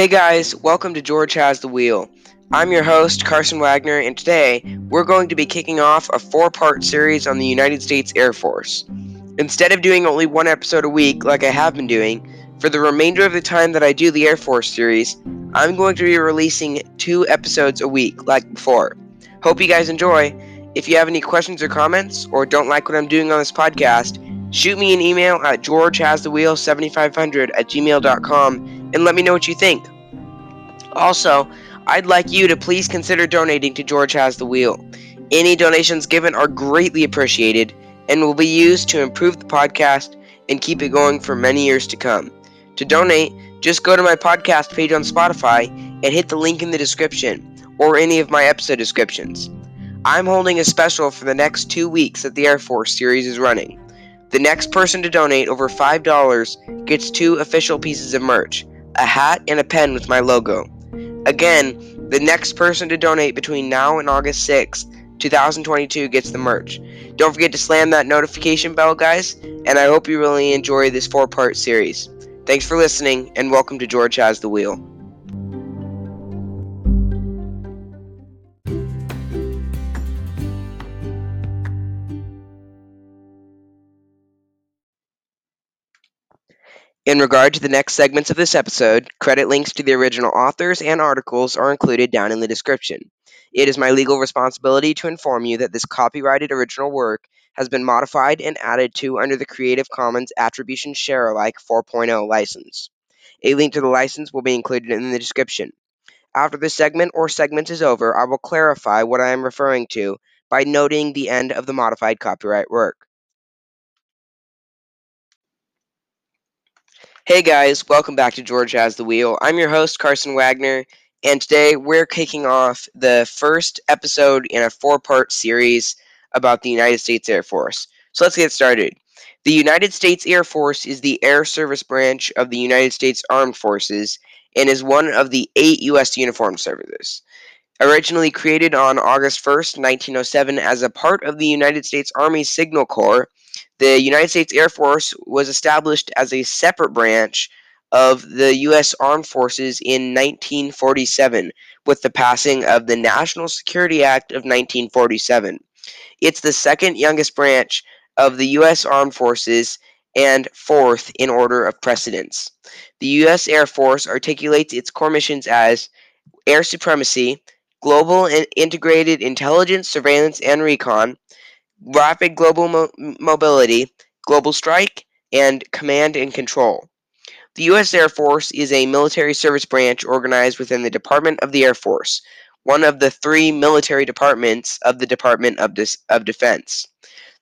Hey guys, welcome to George Has the Wheel. I'm your host, Carson Wagner, and today we're going to be kicking off a four part series on the United States Air Force. Instead of doing only one episode a week like I have been doing, for the remainder of the time that I do the Air Force series, I'm going to be releasing two episodes a week like before. Hope you guys enjoy. If you have any questions or comments, or don't like what I'm doing on this podcast, shoot me an email at georgehasthewheel7500 at gmail.com and let me know what you think. Also, I'd like you to please consider donating to George Has the Wheel. Any donations given are greatly appreciated and will be used to improve the podcast and keep it going for many years to come. To donate, just go to my podcast page on Spotify and hit the link in the description or any of my episode descriptions. I'm holding a special for the next two weeks that the Air Force series is running. The next person to donate over $5 gets two official pieces of merch a hat, and a pen with my logo. Again, the next person to donate between now and August 6th, 2022 gets the merch. Don't forget to slam that notification bell, guys, and I hope you really enjoy this four part series. Thanks for listening, and welcome to George Has the Wheel. In regard to the next segments of this episode, credit links to the original authors and articles are included down in the description. It is my legal responsibility to inform you that this copyrighted original work has been modified and added to under the Creative Commons Attribution Share Alike 4.0 license. A link to the license will be included in the description. After this segment or segment is over, I will clarify what I am referring to by noting the end of the modified copyright work. Hey guys, welcome back to George Has the Wheel. I'm your host, Carson Wagner, and today we're kicking off the first episode in a four part series about the United States Air Force. So let's get started. The United States Air Force is the air service branch of the United States Armed Forces and is one of the eight U.S. uniformed services. Originally created on August 1st, 1907, as a part of the United States Army Signal Corps, the United States Air Force was established as a separate branch of the U.S. Armed Forces in 1947 with the passing of the National Security Act of 1947. It's the second youngest branch of the U.S. Armed Forces and fourth in order of precedence. The U.S. Air Force articulates its core missions as air supremacy, global and integrated intelligence, surveillance, and recon, rapid global mo- mobility, global strike, and command and control. The U.S. Air Force is a military service branch organized within the Department of the Air Force, one of the three military departments of the Department of, Dis- of Defense.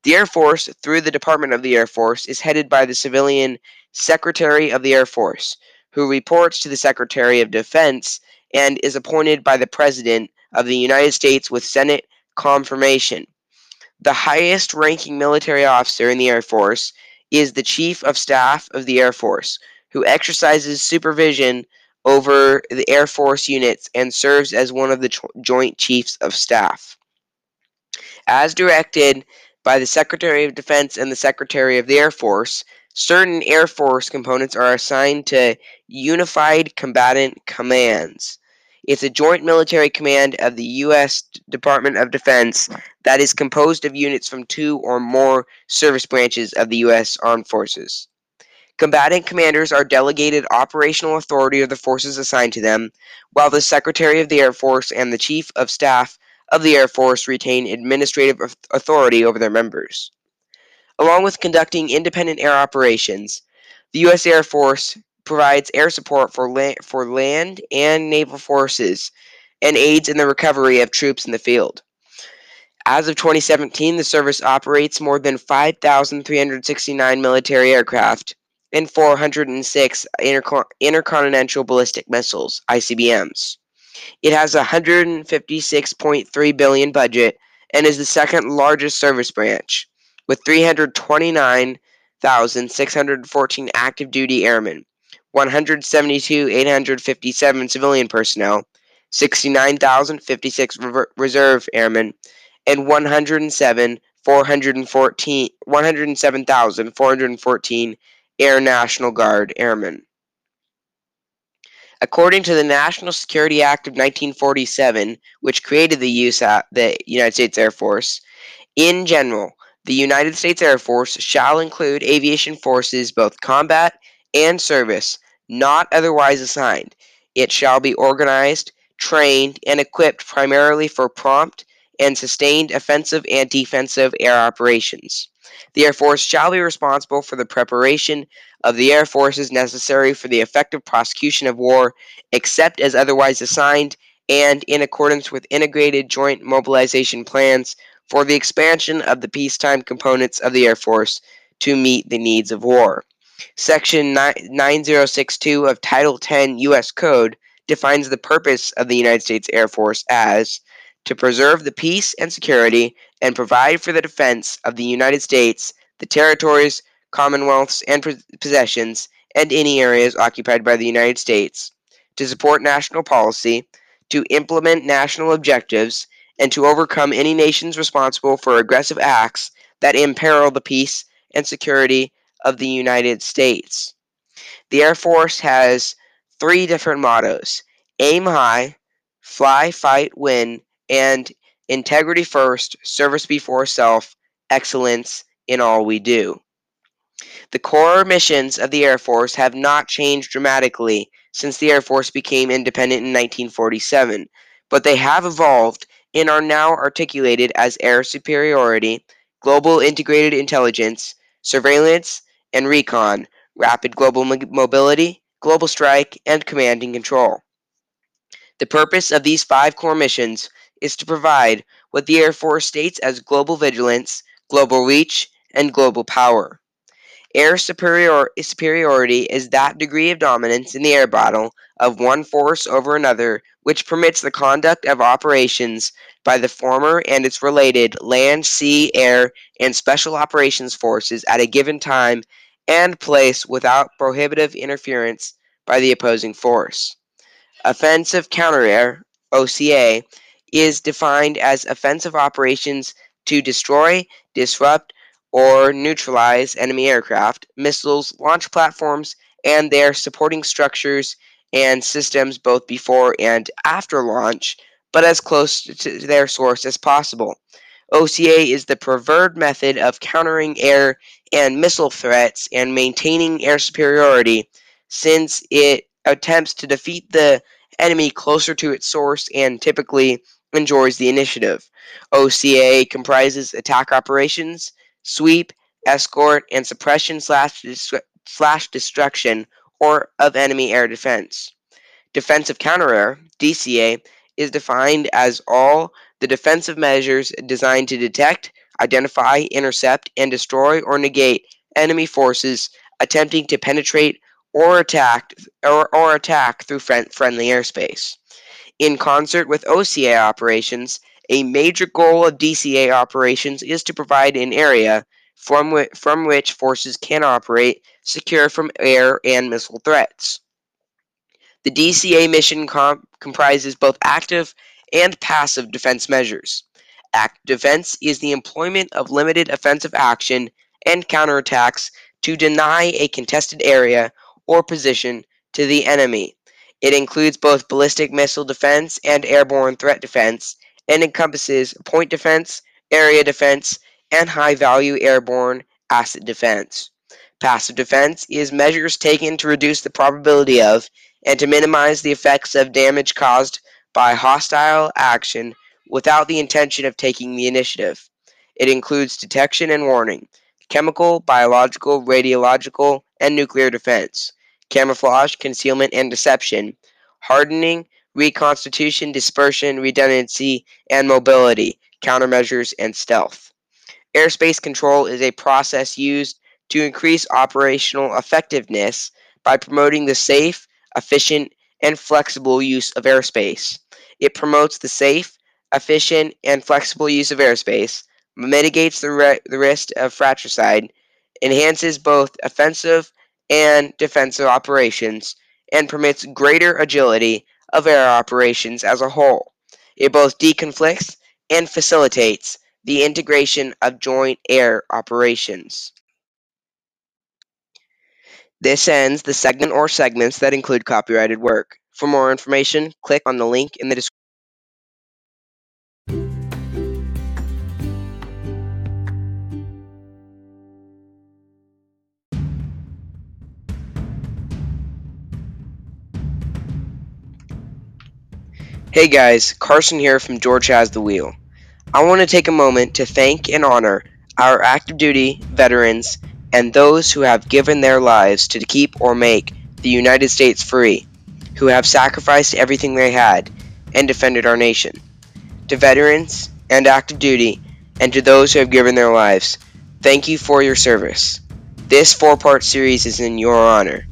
The Air Force, through the Department of the Air Force, is headed by the civilian Secretary of the Air Force, who reports to the Secretary of Defense and is appointed by the President of the United States with Senate confirmation. The highest ranking military officer in the Air Force is the Chief of Staff of the Air Force, who exercises supervision over the Air Force units and serves as one of the Joint Chiefs of Staff. As directed by the Secretary of Defense and the Secretary of the Air Force, certain Air Force components are assigned to Unified Combatant Commands. It's a joint military command of the U.S. Department of Defense that is composed of units from two or more service branches of the U.S. Armed Forces. Combatant commanders are delegated operational authority of the forces assigned to them, while the Secretary of the Air Force and the Chief of Staff of the Air Force retain administrative authority over their members. Along with conducting independent air operations, the U.S. Air Force provides air support for, la- for land and naval forces and aids in the recovery of troops in the field. As of 2017, the service operates more than 5,369 military aircraft and 406 intercon- intercontinental ballistic missiles (ICBMs). It has a 156.3 billion budget and is the second largest service branch, with 329,614 active duty airmen 172,857 civilian personnel, 69,056 reserve airmen, and 107 414 107,414 Air National Guard airmen. According to the National Security Act of 1947, which created the the United States Air Force, in general, the United States Air Force shall include aviation forces both combat and service, not otherwise assigned. It shall be organized, trained, and equipped primarily for prompt and sustained offensive and defensive air operations. The Air Force shall be responsible for the preparation of the air forces necessary for the effective prosecution of war, except as otherwise assigned, and in accordance with integrated joint mobilization plans for the expansion of the peacetime components of the Air Force to meet the needs of war. Section 9062 of Title 10 U.S. Code defines the purpose of the United States Air Force as to preserve the peace and security and provide for the defense of the United States, the territories, commonwealths, and possessions, and any areas occupied by the United States, to support national policy, to implement national objectives, and to overcome any nations responsible for aggressive acts that imperil the peace and security of the United States. The Air Force has three different mottos aim high, fly, fight, win, and integrity first, service before self, excellence in all we do. The core missions of the Air Force have not changed dramatically since the Air Force became independent in 1947, but they have evolved and are now articulated as air superiority, global integrated intelligence, surveillance and recon, rapid global mobility, global strike, and command and control. The purpose of these five core missions is to provide what the Air Force states as global vigilance, global reach, and global power. Air superior, superiority is that degree of dominance in the air battle of one force over another which permits the conduct of operations by the former and its related land, sea, air, and special operations forces at a given time and place without prohibitive interference by the opposing force. Offensive counter air, OCA, is defined as offensive operations to destroy, disrupt, or neutralize enemy aircraft, missiles, launch platforms, and their supporting structures and systems both before and after launch, but as close to their source as possible. OCA is the preferred method of countering air and missile threats and maintaining air superiority since it attempts to defeat the enemy closer to its source and typically enjoys the initiative. OCA comprises attack operations, sweep, escort, and suppression slash, slash destruction or of enemy air defense. Defensive counter air, DCA, is defined as all the defensive measures designed to detect, identify, intercept, and destroy or negate enemy forces attempting to penetrate or attack or, or attack through friend, friendly airspace. In concert with OCA operations, a major goal of DCA operations is to provide an area from, wh- from which forces can operate secure from air and missile threats. The DCA mission comprises both active and passive defense measures. Active defense is the employment of limited offensive action and counterattacks to deny a contested area or position to the enemy. It includes both ballistic missile defense and airborne threat defense and encompasses point defense, area defense, and high value airborne asset defense. Passive defense is measures taken to reduce the probability of and to minimize the effects of damage caused by hostile action without the intention of taking the initiative. It includes detection and warning, chemical, biological, radiological, and nuclear defense, camouflage, concealment, and deception, hardening, reconstitution, dispersion, redundancy, and mobility, countermeasures, and stealth. Airspace control is a process used to increase operational effectiveness by promoting the safe, efficient, and flexible use of airspace. It promotes the safe, efficient, and flexible use of airspace, mitigates the, re- the risk of fratricide, enhances both offensive and defensive operations, and permits greater agility of air operations as a whole. It both deconflicts and facilitates the integration of joint air operations. This ends the segment or segments that include copyrighted work. For more information, click on the link in the description. Hey guys, Carson here from George Has the Wheel. I want to take a moment to thank and honor our active duty veterans and those who have given their lives to keep or make the United States free, who have sacrificed everything they had and defended our nation. To veterans and active duty, and to those who have given their lives, thank you for your service. This four part series is in your honor.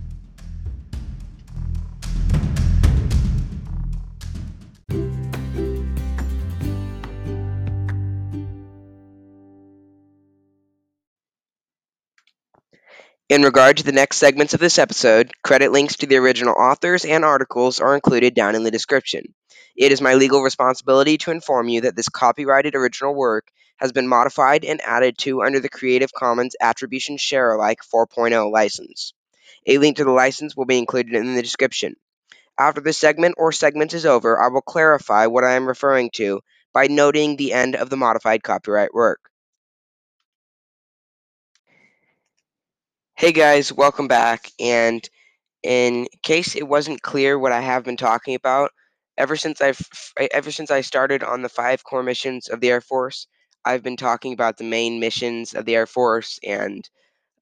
In regard to the next segments of this episode, credit links to the original authors and articles are included down in the description. It is my legal responsibility to inform you that this copyrighted original work has been modified and added to under the Creative Commons Attribution Share Alike 4.0 license. A link to the license will be included in the description. After this segment or segments is over, I will clarify what I am referring to by noting the end of the modified copyright work. Hey guys, welcome back. And in case it wasn't clear what I have been talking about, ever since I've ever since I started on the five core missions of the Air Force, I've been talking about the main missions of the Air Force, and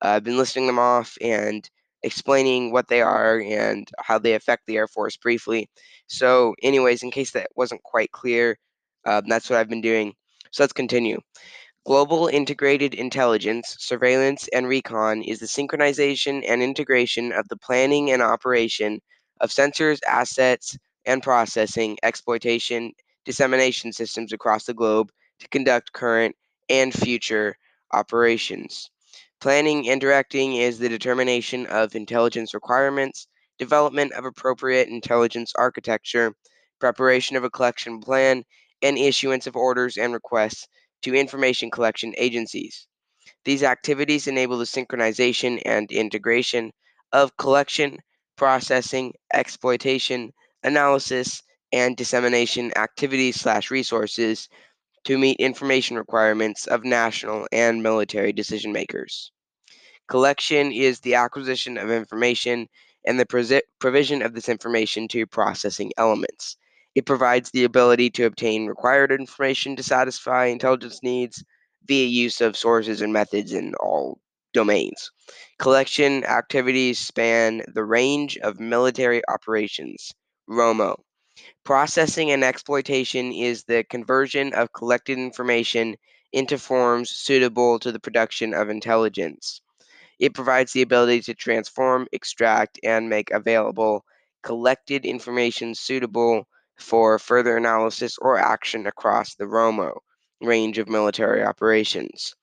uh, I've been listing them off and explaining what they are and how they affect the Air Force briefly. So, anyways, in case that wasn't quite clear, uh, that's what I've been doing. So let's continue. Global Integrated Intelligence, Surveillance, and Recon is the synchronization and integration of the planning and operation of sensors, assets, and processing, exploitation, dissemination systems across the globe to conduct current and future operations. Planning and directing is the determination of intelligence requirements, development of appropriate intelligence architecture, preparation of a collection plan, and issuance of orders and requests to information collection agencies. These activities enable the synchronization and integration of collection, processing, exploitation, analysis, and dissemination activities slash resources to meet information requirements of national and military decision makers. Collection is the acquisition of information and the provision of this information to processing elements. It provides the ability to obtain required information to satisfy intelligence needs via use of sources and methods in all domains. Collection activities span the range of military operations. ROMO. Processing and exploitation is the conversion of collected information into forms suitable to the production of intelligence. It provides the ability to transform, extract, and make available collected information suitable for further analysis or action across the ROMO range of military operations.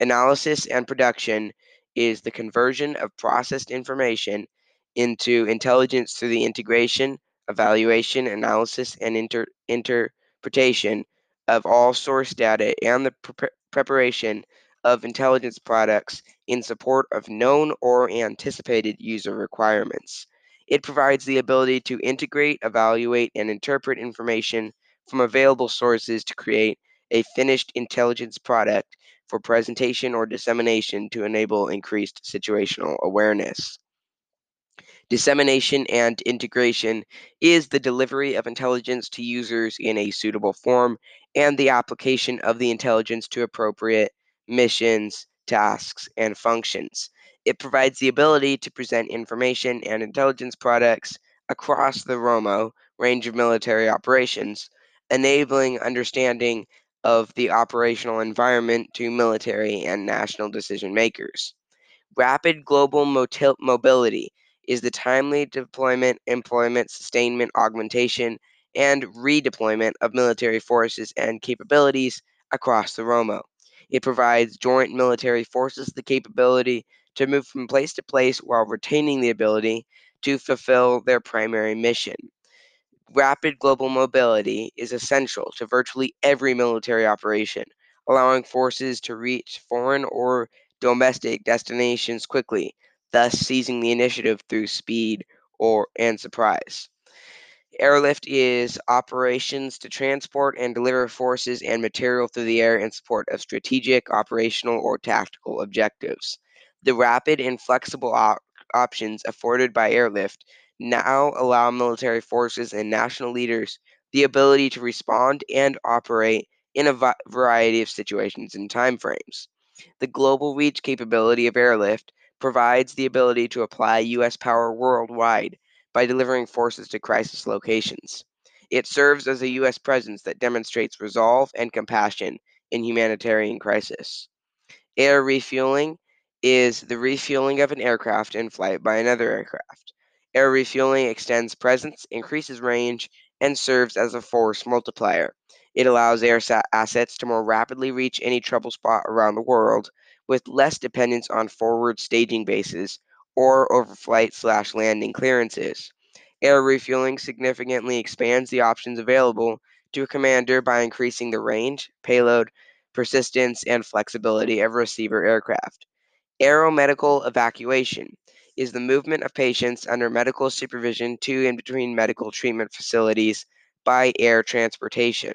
Analysis and production is the conversion of processed information into intelligence through the integration, evaluation, analysis, and inter- interpretation of all source data and the pre- preparation of intelligence products in support of known or anticipated user requirements. It provides the ability to integrate, evaluate, and interpret information from available sources to create a finished intelligence product for presentation or dissemination to enable increased situational awareness. Dissemination and integration is the delivery of intelligence to users in a suitable form and the application of the intelligence to appropriate missions, tasks, and functions. It provides the ability to present information and intelligence products across the ROMO range of military operations, enabling understanding of the operational environment to military and national decision makers. Rapid global mobility is the timely deployment, employment, sustainment, augmentation, and redeployment of military forces and capabilities across the ROMO. It provides joint military forces the capability to move from place to place while retaining the ability to fulfill their primary mission. Rapid global mobility is essential to virtually every military operation, allowing forces to reach foreign or domestic destinations quickly, thus seizing the initiative through speed or and surprise. Airlift is operations to transport and deliver forces and material through the air in support of strategic, operational, or tactical objectives. The rapid and flexible op- options afforded by airlift now allow military forces and national leaders the ability to respond and operate in a variety of situations and timeframes. The global reach capability of airlift provides the ability to apply U.S. power worldwide by delivering forces to crisis locations. It serves as a U.S. presence that demonstrates resolve and compassion in humanitarian crisis. Air refueling is the refueling of an aircraft in flight by another aircraft. Air refueling extends presence, increases range, and serves as a force multiplier. It allows air assets to more rapidly reach any trouble spot around the world with less dependence on forward staging bases or overflight slash landing clearances. Air refueling significantly expands the options available to a commander by increasing the range, payload, persistence, and flexibility of receiver aircraft. Aeromedical evacuation is the movement of patients under medical supervision to and between medical treatment facilities by air transportation.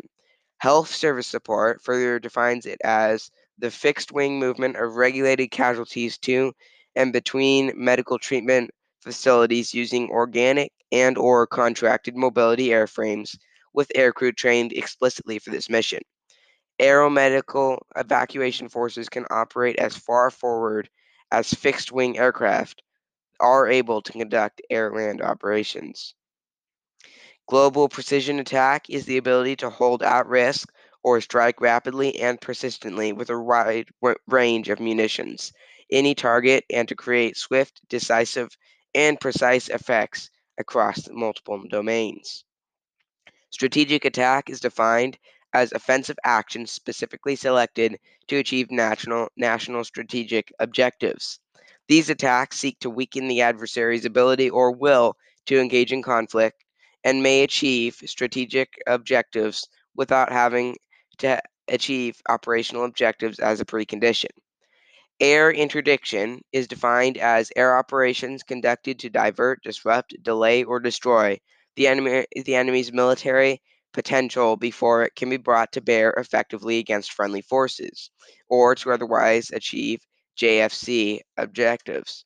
Health service support further defines it as the fixed wing movement of regulated casualties to and between medical treatment facilities using organic and or contracted mobility airframes with aircrew trained explicitly for this mission. Aeromedical evacuation forces can operate as far forward as fixed wing aircraft are able to conduct air land operations. Global precision attack is the ability to hold at risk or strike rapidly and persistently with a wide range of munitions, any target, and to create swift, decisive, and precise effects across multiple domains. Strategic attack is defined as offensive action specifically selected to achieve national, national strategic objectives. These attacks seek to weaken the adversary's ability or will to engage in conflict and may achieve strategic objectives without having to achieve operational objectives as a precondition. Air interdiction is defined as air operations conducted to divert, disrupt, delay, or destroy the, enemy, the enemy's military potential before it can be brought to bear effectively against friendly forces, or to otherwise achieve JFC objectives.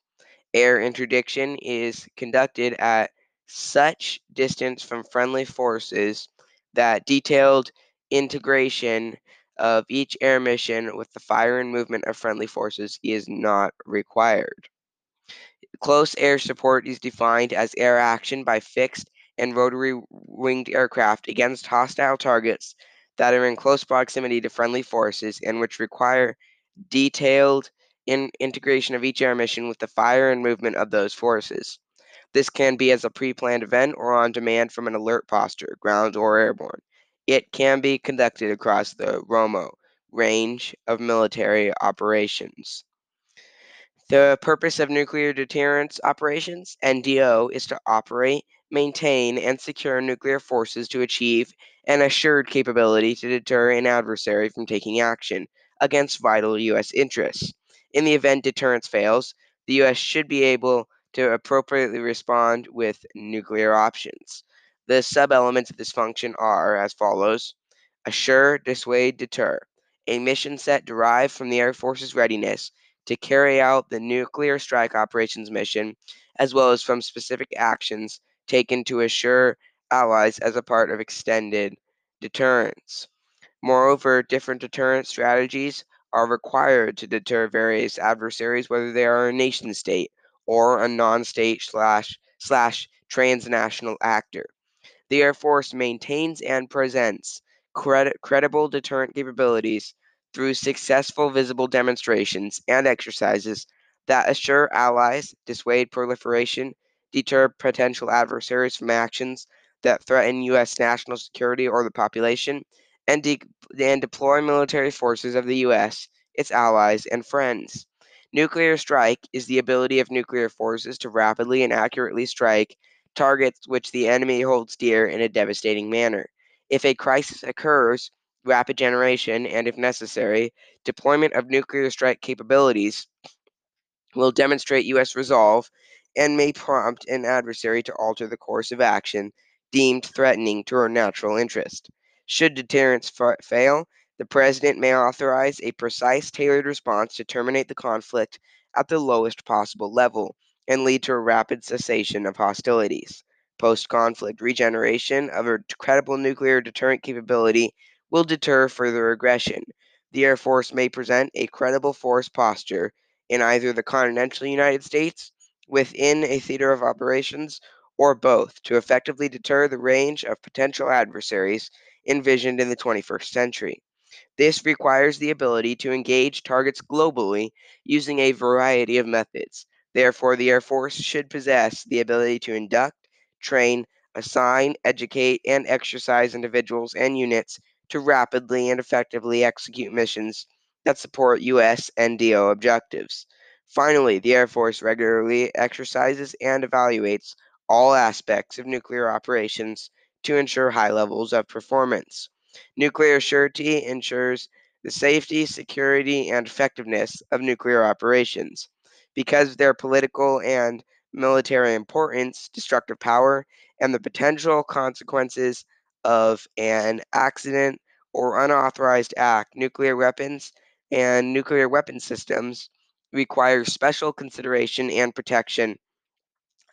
Air interdiction is conducted at such distance from friendly forces that detailed integration of each air mission with the fire and movement of friendly forces is not required. Close air support is defined as air action by fixed and rotary winged aircraft against hostile targets that are in close proximity to friendly forces and which require detailed in integration of each air mission with the fire and movement of those forces. This can be as a pre planned event or on demand from an alert posture, ground or airborne. It can be conducted across the ROMO range of military operations. The purpose of nuclear deterrence operations, NDO, is to operate, maintain, and secure nuclear forces to achieve an assured capability to deter an adversary from taking action against vital U.S. interests. In the event deterrence fails, the U.S. should be able to appropriately respond with nuclear options. The sub elements of this function are as follows Assure, dissuade, deter. A mission set derived from the Air Force's readiness to carry out the nuclear strike operations mission, as well as from specific actions taken to assure allies as a part of extended deterrence. Moreover, different deterrent strategies are required to deter various adversaries, whether they are a nation state or a non-state slash slash transnational actor. The Air Force maintains and presents cred- credible deterrent capabilities through successful visible demonstrations and exercises that assure allies, dissuade proliferation, deter potential adversaries from actions that threaten U.S. national security or the population, and, de- and deploy military forces of the U.S., its allies, and friends. Nuclear strike is the ability of nuclear forces to rapidly and accurately strike targets which the enemy holds dear in a devastating manner. If a crisis occurs, rapid generation, and if necessary, deployment of nuclear strike capabilities will demonstrate U.S. resolve and may prompt an adversary to alter the course of action, deemed threatening to our natural interest. Should deterrence fa- fail, the President may authorize a precise, tailored response to terminate the conflict at the lowest possible level and lead to a rapid cessation of hostilities. Post conflict regeneration of a credible nuclear deterrent capability will deter further aggression. The Air Force may present a credible force posture in either the continental United States, within a theater of operations, or both to effectively deter the range of potential adversaries envisioned in the 21st century. This requires the ability to engage targets globally using a variety of methods. Therefore, the Air Force should possess the ability to induct, train, assign, educate, and exercise individuals and units to rapidly and effectively execute missions that support U.S. NDO objectives. Finally, the Air Force regularly exercises and evaluates all aspects of nuclear operations to ensure high levels of performance. Nuclear surety ensures the safety, security, and effectiveness of nuclear operations. Because of their political and military importance, destructive power, and the potential consequences of an accident or unauthorized act, nuclear weapons and nuclear weapon systems require special consideration and protection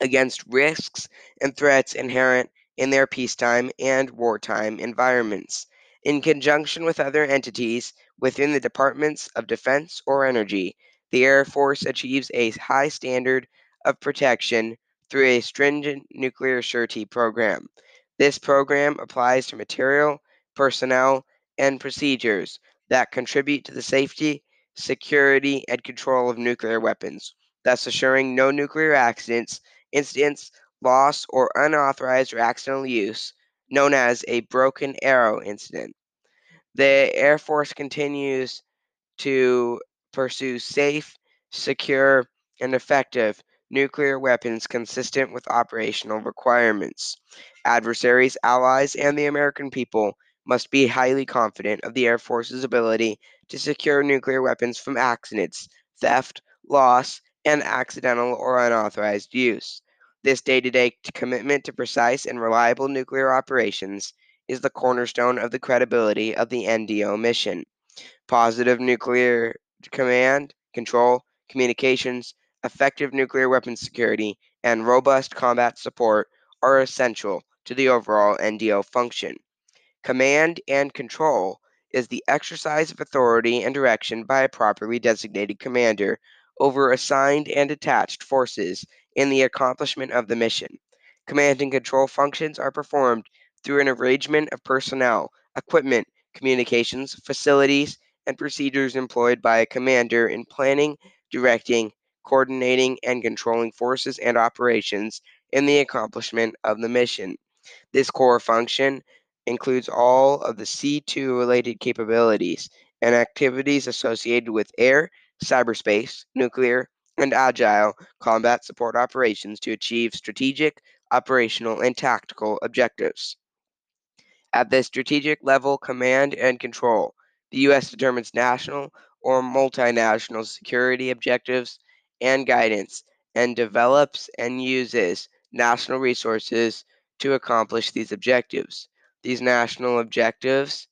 against risks and threats inherent in their peacetime and wartime environments. In conjunction with other entities within the Departments of Defense or Energy, the Air Force achieves a high standard of protection through a stringent nuclear surety program. This program applies to material, personnel, and procedures that contribute to the safety, security, and control of nuclear weapons, thus assuring no nuclear accidents, incidents, loss, or unauthorized or accidental use, known as a broken arrow incident. The Air Force continues to pursue safe, secure, and effective nuclear weapons consistent with operational requirements. Adversaries, allies, and the American people must be highly confident of the Air Force's ability to secure nuclear weapons from accidents, theft, loss, and accidental or unauthorized use. This day to day commitment to precise and reliable nuclear operations is the cornerstone of the credibility of the NDO mission. Positive nuclear command, control, communications, effective nuclear weapons security, and robust combat support are essential to the overall NDO function. Command and control is the exercise of authority and direction by a properly designated commander over assigned and attached forces in the accomplishment of the mission. Command and control functions are performed through an arrangement of personnel, equipment, communications, facilities, and procedures employed by a commander in planning, directing, coordinating, and controlling forces and operations in the accomplishment of the mission. This core function includes all of the C2 related capabilities and activities associated with air, cyberspace, nuclear, and agile combat support operations to achieve strategic, operational, and tactical objectives. At the strategic level, command and control, the U.S. determines national or multinational security objectives and guidance and develops and uses national resources to accomplish these objectives. These national objectives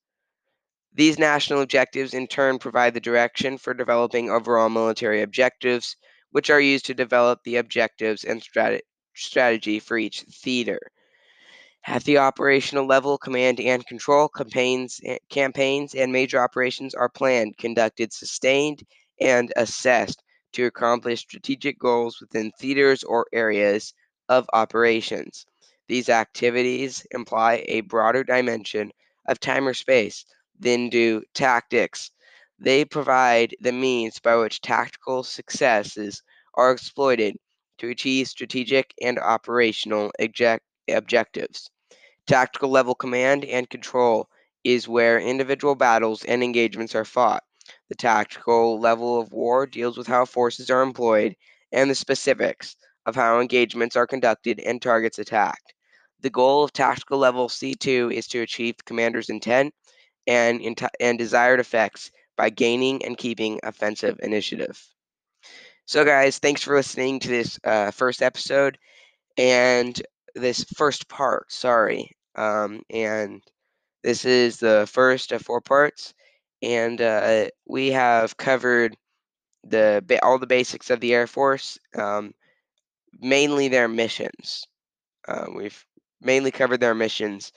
these national objectives in turn provide the direction for developing overall military objectives, which are used to develop the objectives and strat- strategy for each theater. At the operational level, command and control campaigns, eh, campaigns and major operations are planned, conducted, sustained, and assessed to accomplish strategic goals within theaters or areas of operations. These activities imply a broader dimension of time or space than do tactics. They provide the means by which tactical successes are exploited to achieve strategic and operational object- objectives. Tactical level command and control is where individual battles and engagements are fought. The tactical level of war deals with how forces are employed and the specifics of how engagements are conducted and targets attacked. The goal of tactical level C2 is to achieve the commander's intent and, and desired effects by gaining and keeping offensive initiative. So, guys, thanks for listening to this uh, first episode. And this first part. Sorry, um, and this is the first of four parts, and uh, we have covered the all the basics of the Air Force, um, mainly their missions. Uh, we've mainly covered their missions,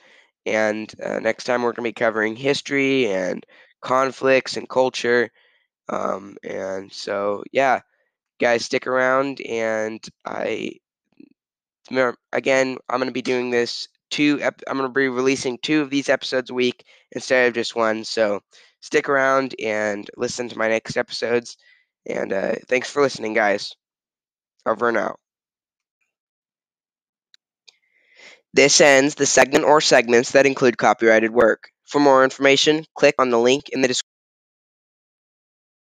and uh, next time we're going to be covering history and conflicts and culture. Um, and so, yeah, guys, stick around. And I, again, I'm going to be doing this two. Ep- I'm going to be releasing two of these episodes a week instead of just one. So stick around and listen to my next episodes. And uh, thanks for listening, guys. Over and out. This ends the segment or segments that include copyrighted work. For more information, click on the link in the description.